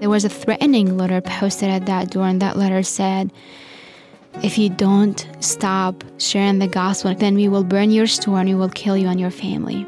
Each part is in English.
There was a threatening letter posted at that door, and that letter said, If you don't stop sharing the gospel, then we will burn your store and we will kill you and your family.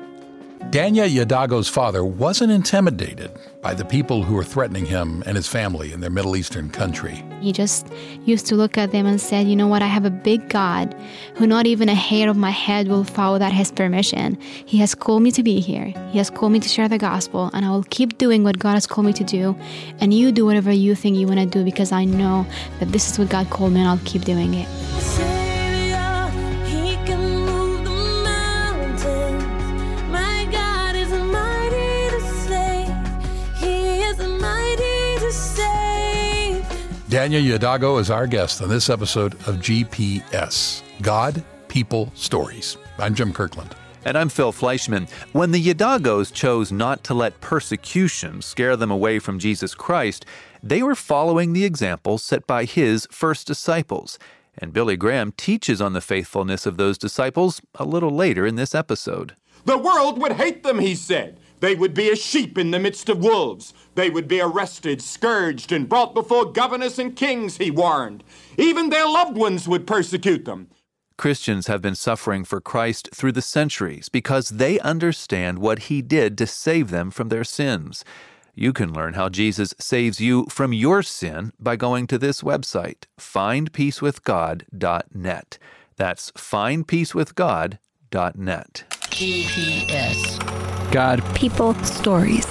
Danya Yadago's father wasn't intimidated by the people who were threatening him and his family in their Middle Eastern country. He just used to look at them and said, You know what? I have a big God who not even a hair of my head will fall without his permission. He has called me to be here. He has called me to share the gospel, and I will keep doing what God has called me to do. And you do whatever you think you want to do because I know that this is what God called me, and I'll keep doing it. Danya Yadago is our guest on this episode of GPS God, People, Stories. I'm Jim Kirkland. And I'm Phil Fleischman. When the Yadagos chose not to let persecution scare them away from Jesus Christ, they were following the example set by his first disciples. And Billy Graham teaches on the faithfulness of those disciples a little later in this episode. The world would hate them, he said. They would be as sheep in the midst of wolves. They would be arrested, scourged, and brought before governors and kings, he warned. Even their loved ones would persecute them. Christians have been suffering for Christ through the centuries because they understand what he did to save them from their sins. You can learn how Jesus saves you from your sin by going to this website, findpeacewithgod.net. That's findpeacewithgod.net. GPS. God. People. Stories.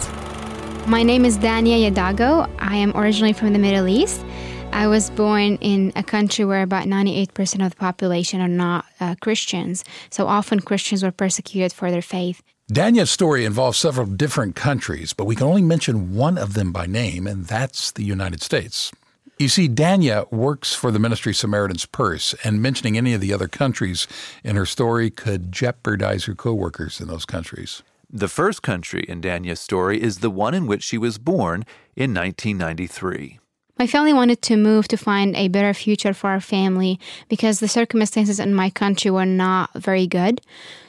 My name is Danya Yadago. I am originally from the Middle East. I was born in a country where about 98% of the population are not uh, Christians. So often Christians were persecuted for their faith. Danya's story involves several different countries, but we can only mention one of them by name, and that's the United States. You see, Danya works for the ministry Samaritan's Purse, and mentioning any of the other countries in her story could jeopardize her coworkers in those countries. The first country in Danya's story is the one in which she was born in 1993. My family wanted to move to find a better future for our family because the circumstances in my country were not very good.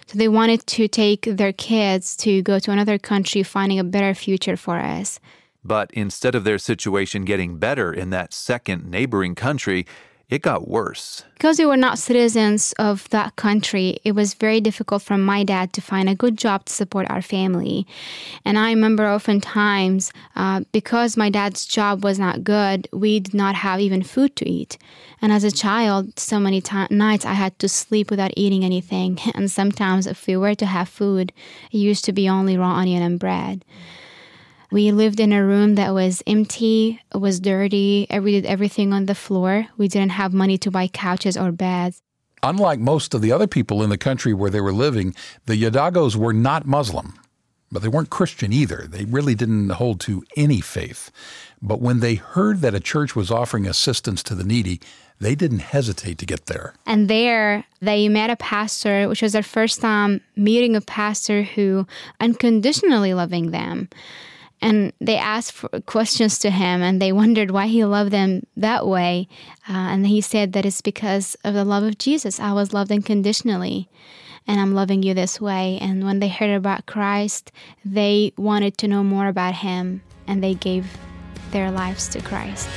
So they wanted to take their kids to go to another country, finding a better future for us. But instead of their situation getting better in that second neighboring country, it got worse. Because we were not citizens of that country, it was very difficult for my dad to find a good job to support our family. And I remember oftentimes, uh, because my dad's job was not good, we did not have even food to eat. And as a child, so many t- nights I had to sleep without eating anything. And sometimes, if we were to have food, it used to be only raw onion and bread. We lived in a room that was empty, it was dirty, we did everything on the floor. We didn't have money to buy couches or beds. Unlike most of the other people in the country where they were living, the Yadagos were not Muslim, but they weren't Christian either. They really didn't hold to any faith. But when they heard that a church was offering assistance to the needy, they didn't hesitate to get there. And there they met a pastor, which was their first time meeting a pastor who unconditionally loving them and they asked questions to him and they wondered why he loved them that way. Uh, and he said that it's because of the love of jesus. I was loved unconditionally and i'm loving you this way. And when they heard about christ they wanted to know more about him and they gave their lives to christ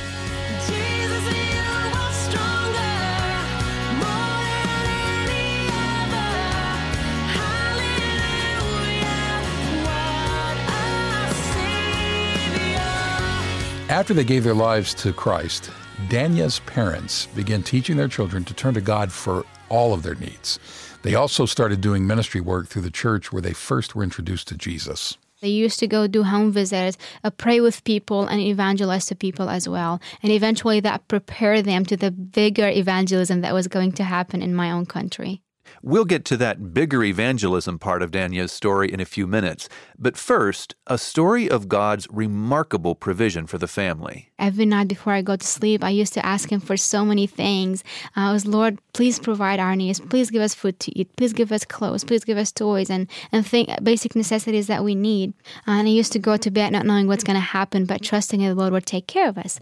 After they gave their lives to Christ, Danya's parents began teaching their children to turn to God for all of their needs. They also started doing ministry work through the church where they first were introduced to Jesus. They used to go do home visits, uh, pray with people, and evangelize to people as well. And eventually that prepared them to the bigger evangelism that was going to happen in my own country. We'll get to that bigger evangelism part of Danya's story in a few minutes. But first, a story of God's remarkable provision for the family. Every night before I go to sleep, I used to ask Him for so many things. I was, Lord, please provide our needs. Please give us food to eat. Please give us clothes. Please give us toys and, and think, basic necessities that we need. and I used to go to bed not knowing what's going to happen, but trusting that the Lord would take care of us.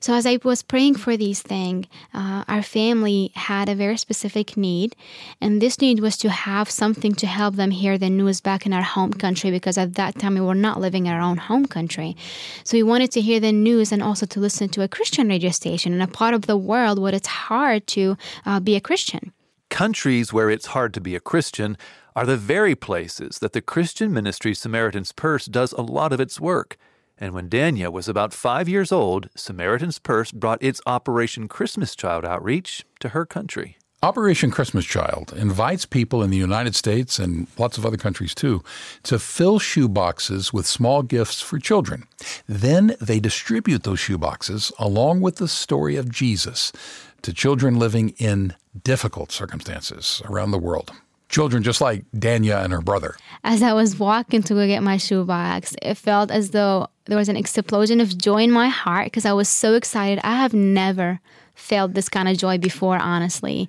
So as I was praying for these things, uh, our family had a very specific need And this need was to have something to help them hear the news back in our home country because at that time we were not living in our own home country. So we wanted to hear the news and also to listen to a Christian radio station in a part of the world where it's hard to uh, be a Christian. Countries where it's hard to be a Christian are the very places that the Christian ministry Samaritan's Purse does a lot of its work. And when Danya was about five years old, Samaritan's Purse brought its Operation Christmas Child outreach to her country. Operation Christmas Child invites people in the United States and lots of other countries too to fill shoe boxes with small gifts for children. Then they distribute those shoe boxes along with the story of Jesus to children living in difficult circumstances around the world children just like Danya and her brother. As I was walking to go get my shoebox, it felt as though there was an explosion of joy in my heart because I was so excited. I have never felt this kind of joy before honestly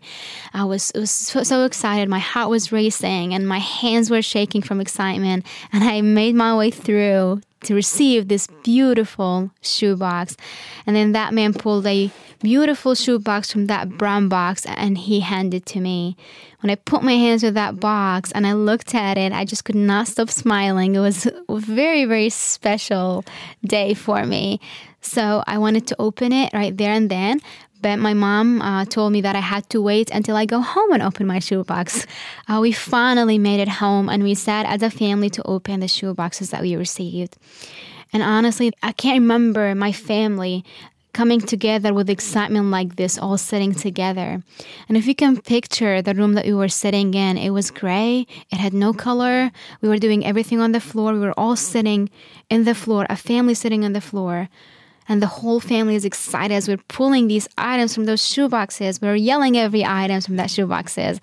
i was, was so, so, excited my heart was racing and my hands were shaking from excitement and i made my way through to receive this beautiful shoebox and then that man pulled a beautiful shoebox from that brown box and he handed to me when I put my hands in that box and I looked at it, I just could not stop smiling. It was a very, very special day for me. So I wanted to open it right there and then. But my mom uh, told me that I had to wait until I go home and open my shoebox. Uh, we finally made it home and we sat as a family to open the shoeboxes that we received. And honestly, I can't remember my family coming together with excitement like this, all sitting together. And if you can picture the room that we were sitting in, it was gray, it had no color. We were doing everything on the floor. We were all sitting in the floor, a family sitting on the floor and the whole family is excited as we're pulling these items from those shoe boxes. We're yelling every item from that shoe boxes.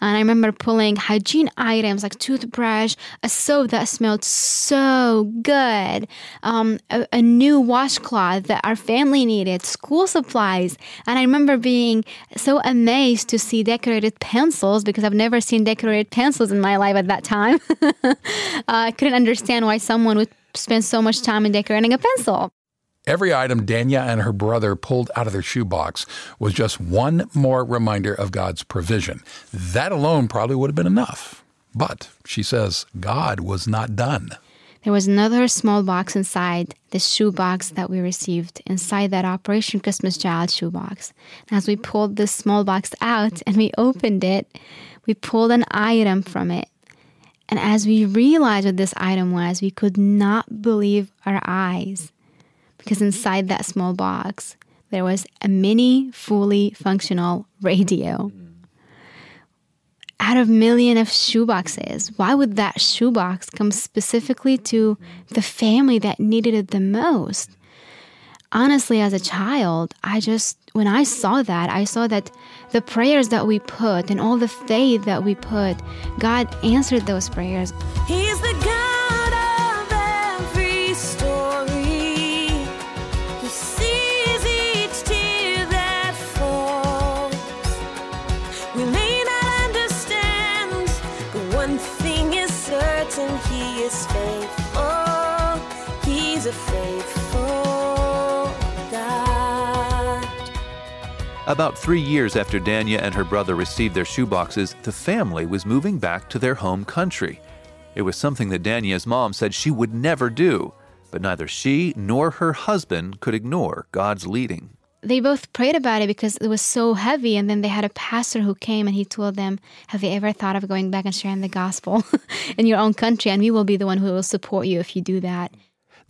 And I remember pulling hygiene items like toothbrush, a soap that smelled so good, um, a, a new washcloth that our family needed, school supplies. And I remember being so amazed to see decorated pencils because I've never seen decorated pencils in my life at that time. uh, I couldn't understand why someone would spend so much time in decorating a pencil. Every item Danya and her brother pulled out of their shoebox was just one more reminder of God's provision. That alone probably would have been enough. But she says God was not done. There was another small box inside the shoebox that we received, inside that Operation Christmas Child shoebox. As we pulled this small box out and we opened it, we pulled an item from it. And as we realized what this item was, we could not believe our eyes because inside that small box, there was a mini, fully functional radio. Out of million of shoeboxes, why would that shoebox come specifically to the family that needed it the most? Honestly, as a child, I just, when I saw that, I saw that the prayers that we put and all the faith that we put, God answered those prayers. He's the God. About three years after Danya and her brother received their shoeboxes, the family was moving back to their home country. It was something that Danya's mom said she would never do, but neither she nor her husband could ignore God's leading. They both prayed about it because it was so heavy, and then they had a pastor who came and he told them, Have you ever thought of going back and sharing the gospel in your own country? And we will be the one who will support you if you do that.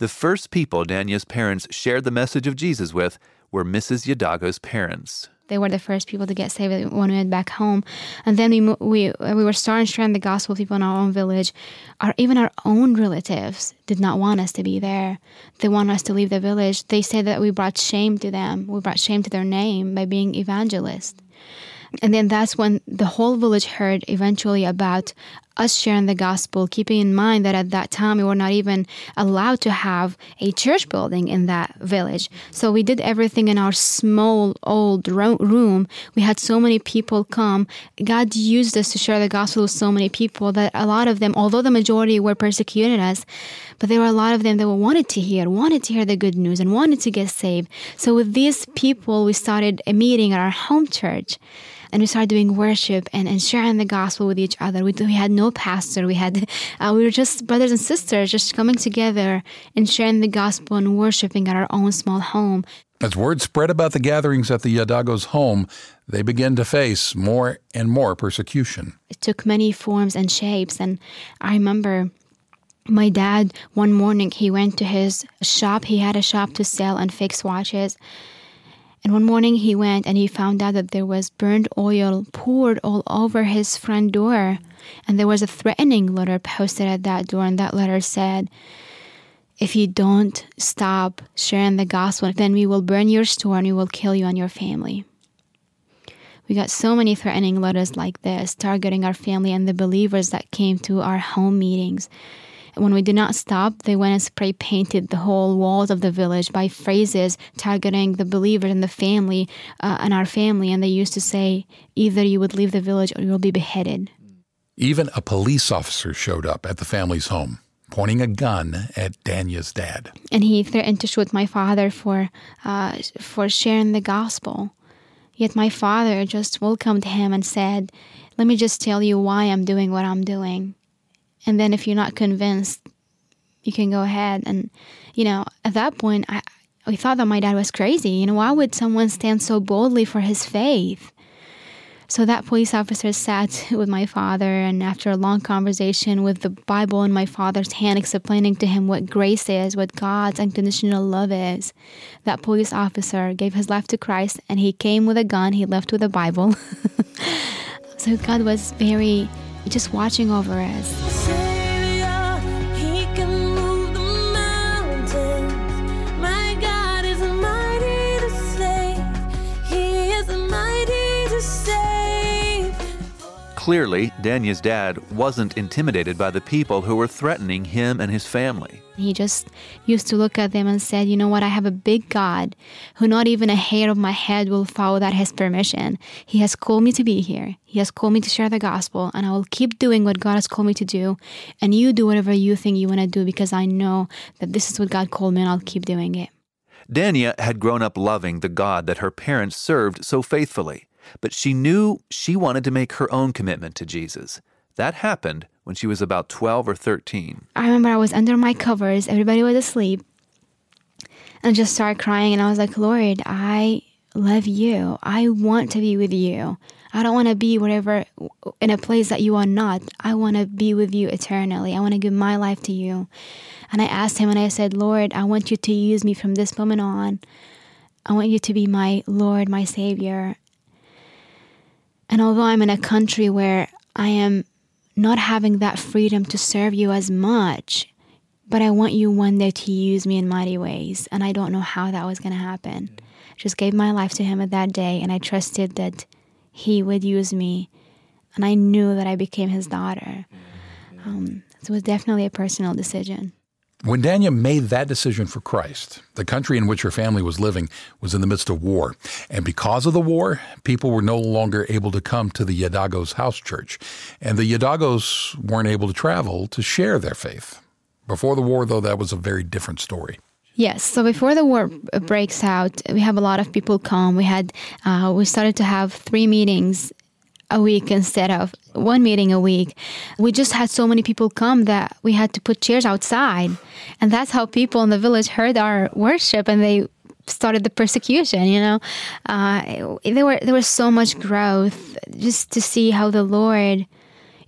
The first people Danya's parents shared the message of Jesus with were Mrs. Yadago's parents. They were the first people to get saved when we went back home, and then we we we were starting to sharing the gospel people in our own village. Our even our own relatives did not want us to be there. They wanted us to leave the village. They said that we brought shame to them. We brought shame to their name by being evangelists. And then that's when the whole village heard eventually about us sharing the gospel, keeping in mind that at that time we were not even allowed to have a church building in that village. So we did everything in our small old room. We had so many people come. God used us to share the gospel with so many people that a lot of them, although the majority were persecuting us, but there were a lot of them that wanted to hear, wanted to hear the good news, and wanted to get saved. So with these people, we started a meeting at our home church. And we started doing worship and, and sharing the gospel with each other. We, we had no pastor. We had uh, we were just brothers and sisters, just coming together and sharing the gospel and worshiping at our own small home. As word spread about the gatherings at the Yadagos' home, they began to face more and more persecution. It took many forms and shapes, and I remember my dad one morning he went to his shop. He had a shop to sell and fix watches. And one morning he went and he found out that there was burned oil poured all over his front door. And there was a threatening letter posted at that door, and that letter said, If you don't stop sharing the gospel, then we will burn your store and we will kill you and your family. We got so many threatening letters like this, targeting our family and the believers that came to our home meetings. When we did not stop, they went and spray painted the whole walls of the village by phrases targeting the believers and the family uh, and our family. And they used to say, either you would leave the village or you'll be beheaded. Even a police officer showed up at the family's home, pointing a gun at Danya's dad. And he threatened to shoot my father for uh, for sharing the gospel. Yet my father just welcomed him and said, "Let me just tell you why I'm doing what I'm doing." And then if you're not convinced, you can go ahead. And, you know, at that point, I, I thought that my dad was crazy. You know, why would someone stand so boldly for his faith? So that police officer sat with my father, and after a long conversation with the Bible in my father's hand, explaining to him what grace is, what God's unconditional love is, that police officer gave his life to Christ, and he came with a gun, he left with a Bible. so God was very just watching over us. Clearly, Danya's dad wasn't intimidated by the people who were threatening him and his family. He just used to look at them and said, You know what? I have a big God who not even a hair of my head will fall without his permission. He has called me to be here. He has called me to share the gospel, and I will keep doing what God has called me to do. And you do whatever you think you want to do because I know that this is what God called me, and I'll keep doing it. Danya had grown up loving the God that her parents served so faithfully but she knew she wanted to make her own commitment to Jesus. That happened when she was about 12 or 13. I remember I was under my covers, everybody was asleep, and I just started crying. And I was like, Lord, I love you. I want to be with you. I don't want to be whatever in a place that you are not. I want to be with you eternally. I want to give my life to you. And I asked him and I said, Lord, I want you to use me from this moment on. I want you to be my Lord, my Savior. And although I'm in a country where I am not having that freedom to serve you as much, but I want you one day to use me in mighty ways. And I don't know how that was going to happen. I just gave my life to Him at that day, and I trusted that He would use me. And I knew that I became His daughter. Um, so it was definitely a personal decision. When Danya made that decision for Christ, the country in which her family was living was in the midst of war. And because of the war, people were no longer able to come to the Yadagos house church. And the Yadagos weren't able to travel to share their faith. Before the war, though, that was a very different story. Yes. So before the war breaks out, we have a lot of people come. We had uh, we started to have three meetings a week instead of one meeting a week. We just had so many people come that we had to put chairs outside. And that's how people in the village heard our worship and they started the persecution, you know. Uh, there were there was so much growth just to see how the Lord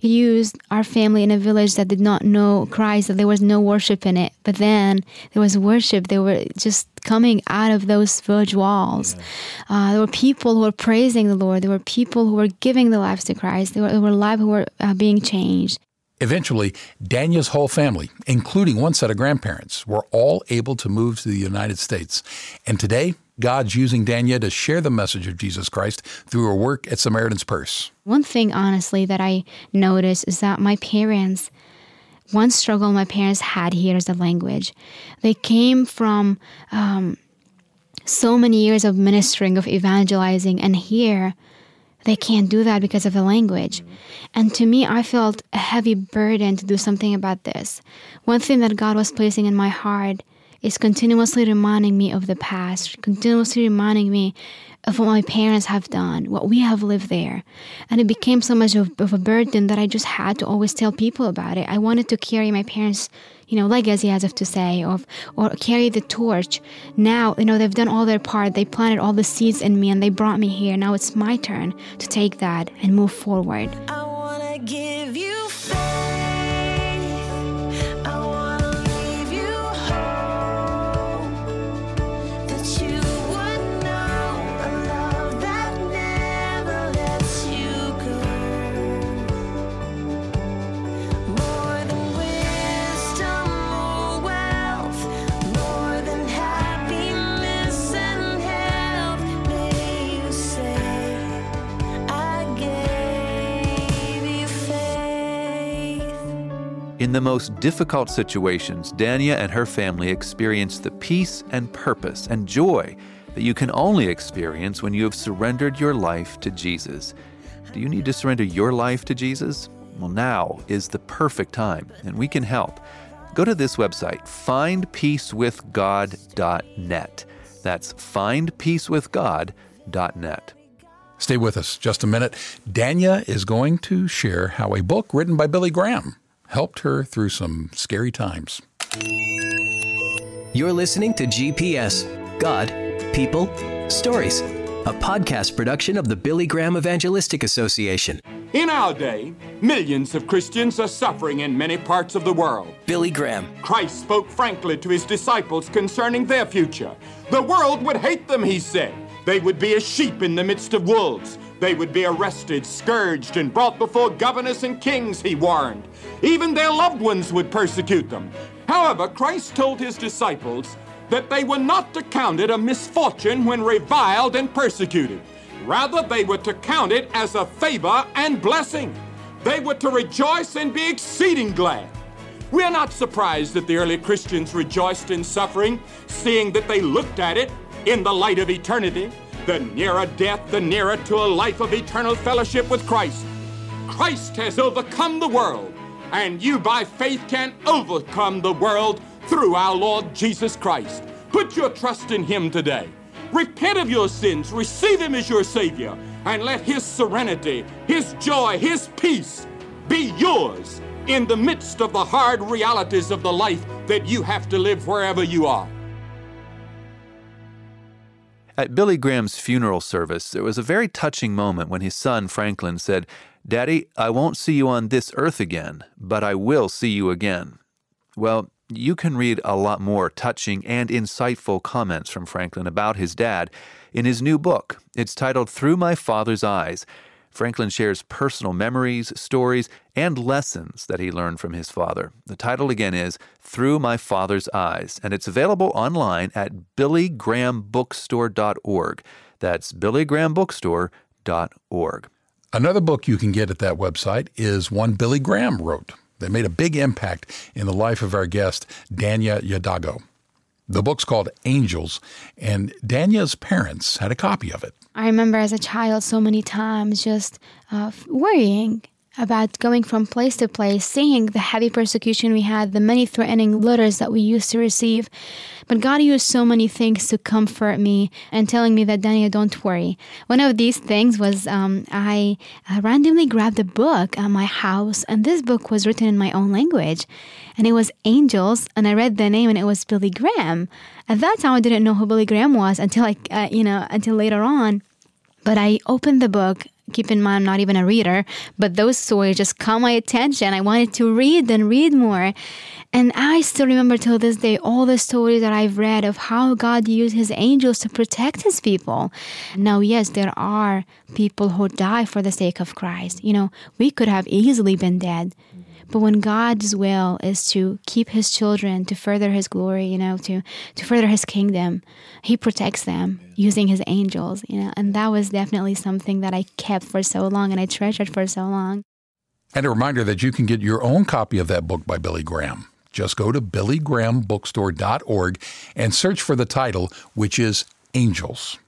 used our family in a village that did not know Christ, that there was no worship in it. But then there was worship. They were just coming out of those village walls. Yeah. Uh, there were people who were praising the Lord. There were people who were giving their lives to Christ. There were, there were lives who were uh, being changed. Eventually, Danya's whole family, including one set of grandparents, were all able to move to the United States. And today, God's using Danya to share the message of Jesus Christ through her work at Samaritan's Purse. One thing, honestly, that I noticed is that my parents, one struggle my parents had here is the language. They came from um, so many years of ministering, of evangelizing, and here they can't do that because of the language. And to me, I felt a heavy burden to do something about this. One thing that God was placing in my heart is continuously reminding me of the past, continuously reminding me of what my parents have done, what we have lived there. And it became so much of, of, a burden that I just had to always tell people about it. I wanted to carry my parents' you know, legacy, as if to say, of or carry the torch. Now, you know, they've done all their part. They planted all the seeds in me and they brought me here. Now it's my turn to take that and move forward. In the most difficult situations, Dania and her family experienced the peace and purpose and joy that you can only experience when you have surrendered your life to Jesus. Do you need to surrender your life to Jesus? Well, now is the perfect time, and we can help. Go to this website, findpeacewithgod.net. That's findpeacewithgod.net. Stay with us just a minute. Dania is going to share how a book written by Billy Graham helped her through some scary times. You're listening to GPS God, People, Stories, a podcast production of the Billy Graham Evangelistic Association. In our day, millions of Christians are suffering in many parts of the world. Billy Graham. Christ spoke frankly to his disciples concerning their future. The world would hate them, he said. They would be as sheep in the midst of wolves. They would be arrested, scourged, and brought before governors and kings, he warned. Even their loved ones would persecute them. However, Christ told his disciples that they were not to count it a misfortune when reviled and persecuted. Rather, they were to count it as a favor and blessing. They were to rejoice and be exceeding glad. We are not surprised that the early Christians rejoiced in suffering, seeing that they looked at it in the light of eternity. The nearer death, the nearer to a life of eternal fellowship with Christ. Christ has overcome the world and you by faith can overcome the world through our Lord Jesus Christ. Put your trust in Him today. Repent of your sins, receive Him as your Savior, and let His serenity, His joy, His peace be yours in the midst of the hard realities of the life that you have to live wherever you are. At Billy Graham's funeral service, there was a very touching moment when his son Franklin said, Daddy, I won't see you on this earth again, but I will see you again. Well, you can read a lot more touching and insightful comments from Franklin about his dad in his new book. It's titled Through My Father's Eyes. Franklin shares personal memories, stories, and lessons that he learned from his father. The title again is Through My Father's Eyes, and it's available online at billygrahambookstore.org. That's billygrahambookstore.org. Another book you can get at that website is one Billy Graham wrote that made a big impact in the life of our guest, Dania Yadago. The book's called Angels, and Dania's parents had a copy of it. I remember as a child so many times just uh, worrying about going from place to place, seeing the heavy persecution we had, the many threatening letters that we used to receive. But God used so many things to comfort me and telling me that, Daniel, don't worry. One of these things was um, I randomly grabbed a book at my house, and this book was written in my own language. And it was Angels, and I read the name, and it was Billy Graham. At that time, I didn't know who Billy Graham was until I, uh, you know, until later on. But I opened the book keep in mind I'm not even a reader, but those stories just caught my attention. I wanted to read and read more. And I still remember till this day all the stories that I've read of how God used his angels to protect his people. Now, yes, there are people who die for the sake of Christ. You know, we could have easily been dead. But when God's will is to keep his children, to further his glory, you know, to, to further his kingdom, he protects them using his angels, you know, and that was definitely something that I kept for so long and I treasured for so long. And a reminder that you can get your own copy of that book by Billy Graham. Just go to billygrahambookstore.org and search for the title, which is Angels.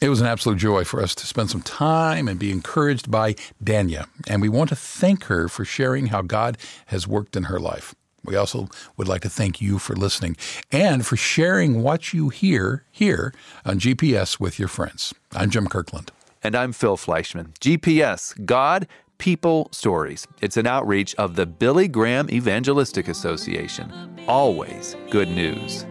It was an absolute joy for us to spend some time and be encouraged by Dania, and we want to thank her for sharing how God has worked in her life. We also would like to thank you for listening and for sharing what you hear here on GPS with your friends. I'm Jim Kirkland. And I'm Phil Fleischman. GPS, God, People, Stories. It's an outreach of the Billy Graham Evangelistic Association. Always good news.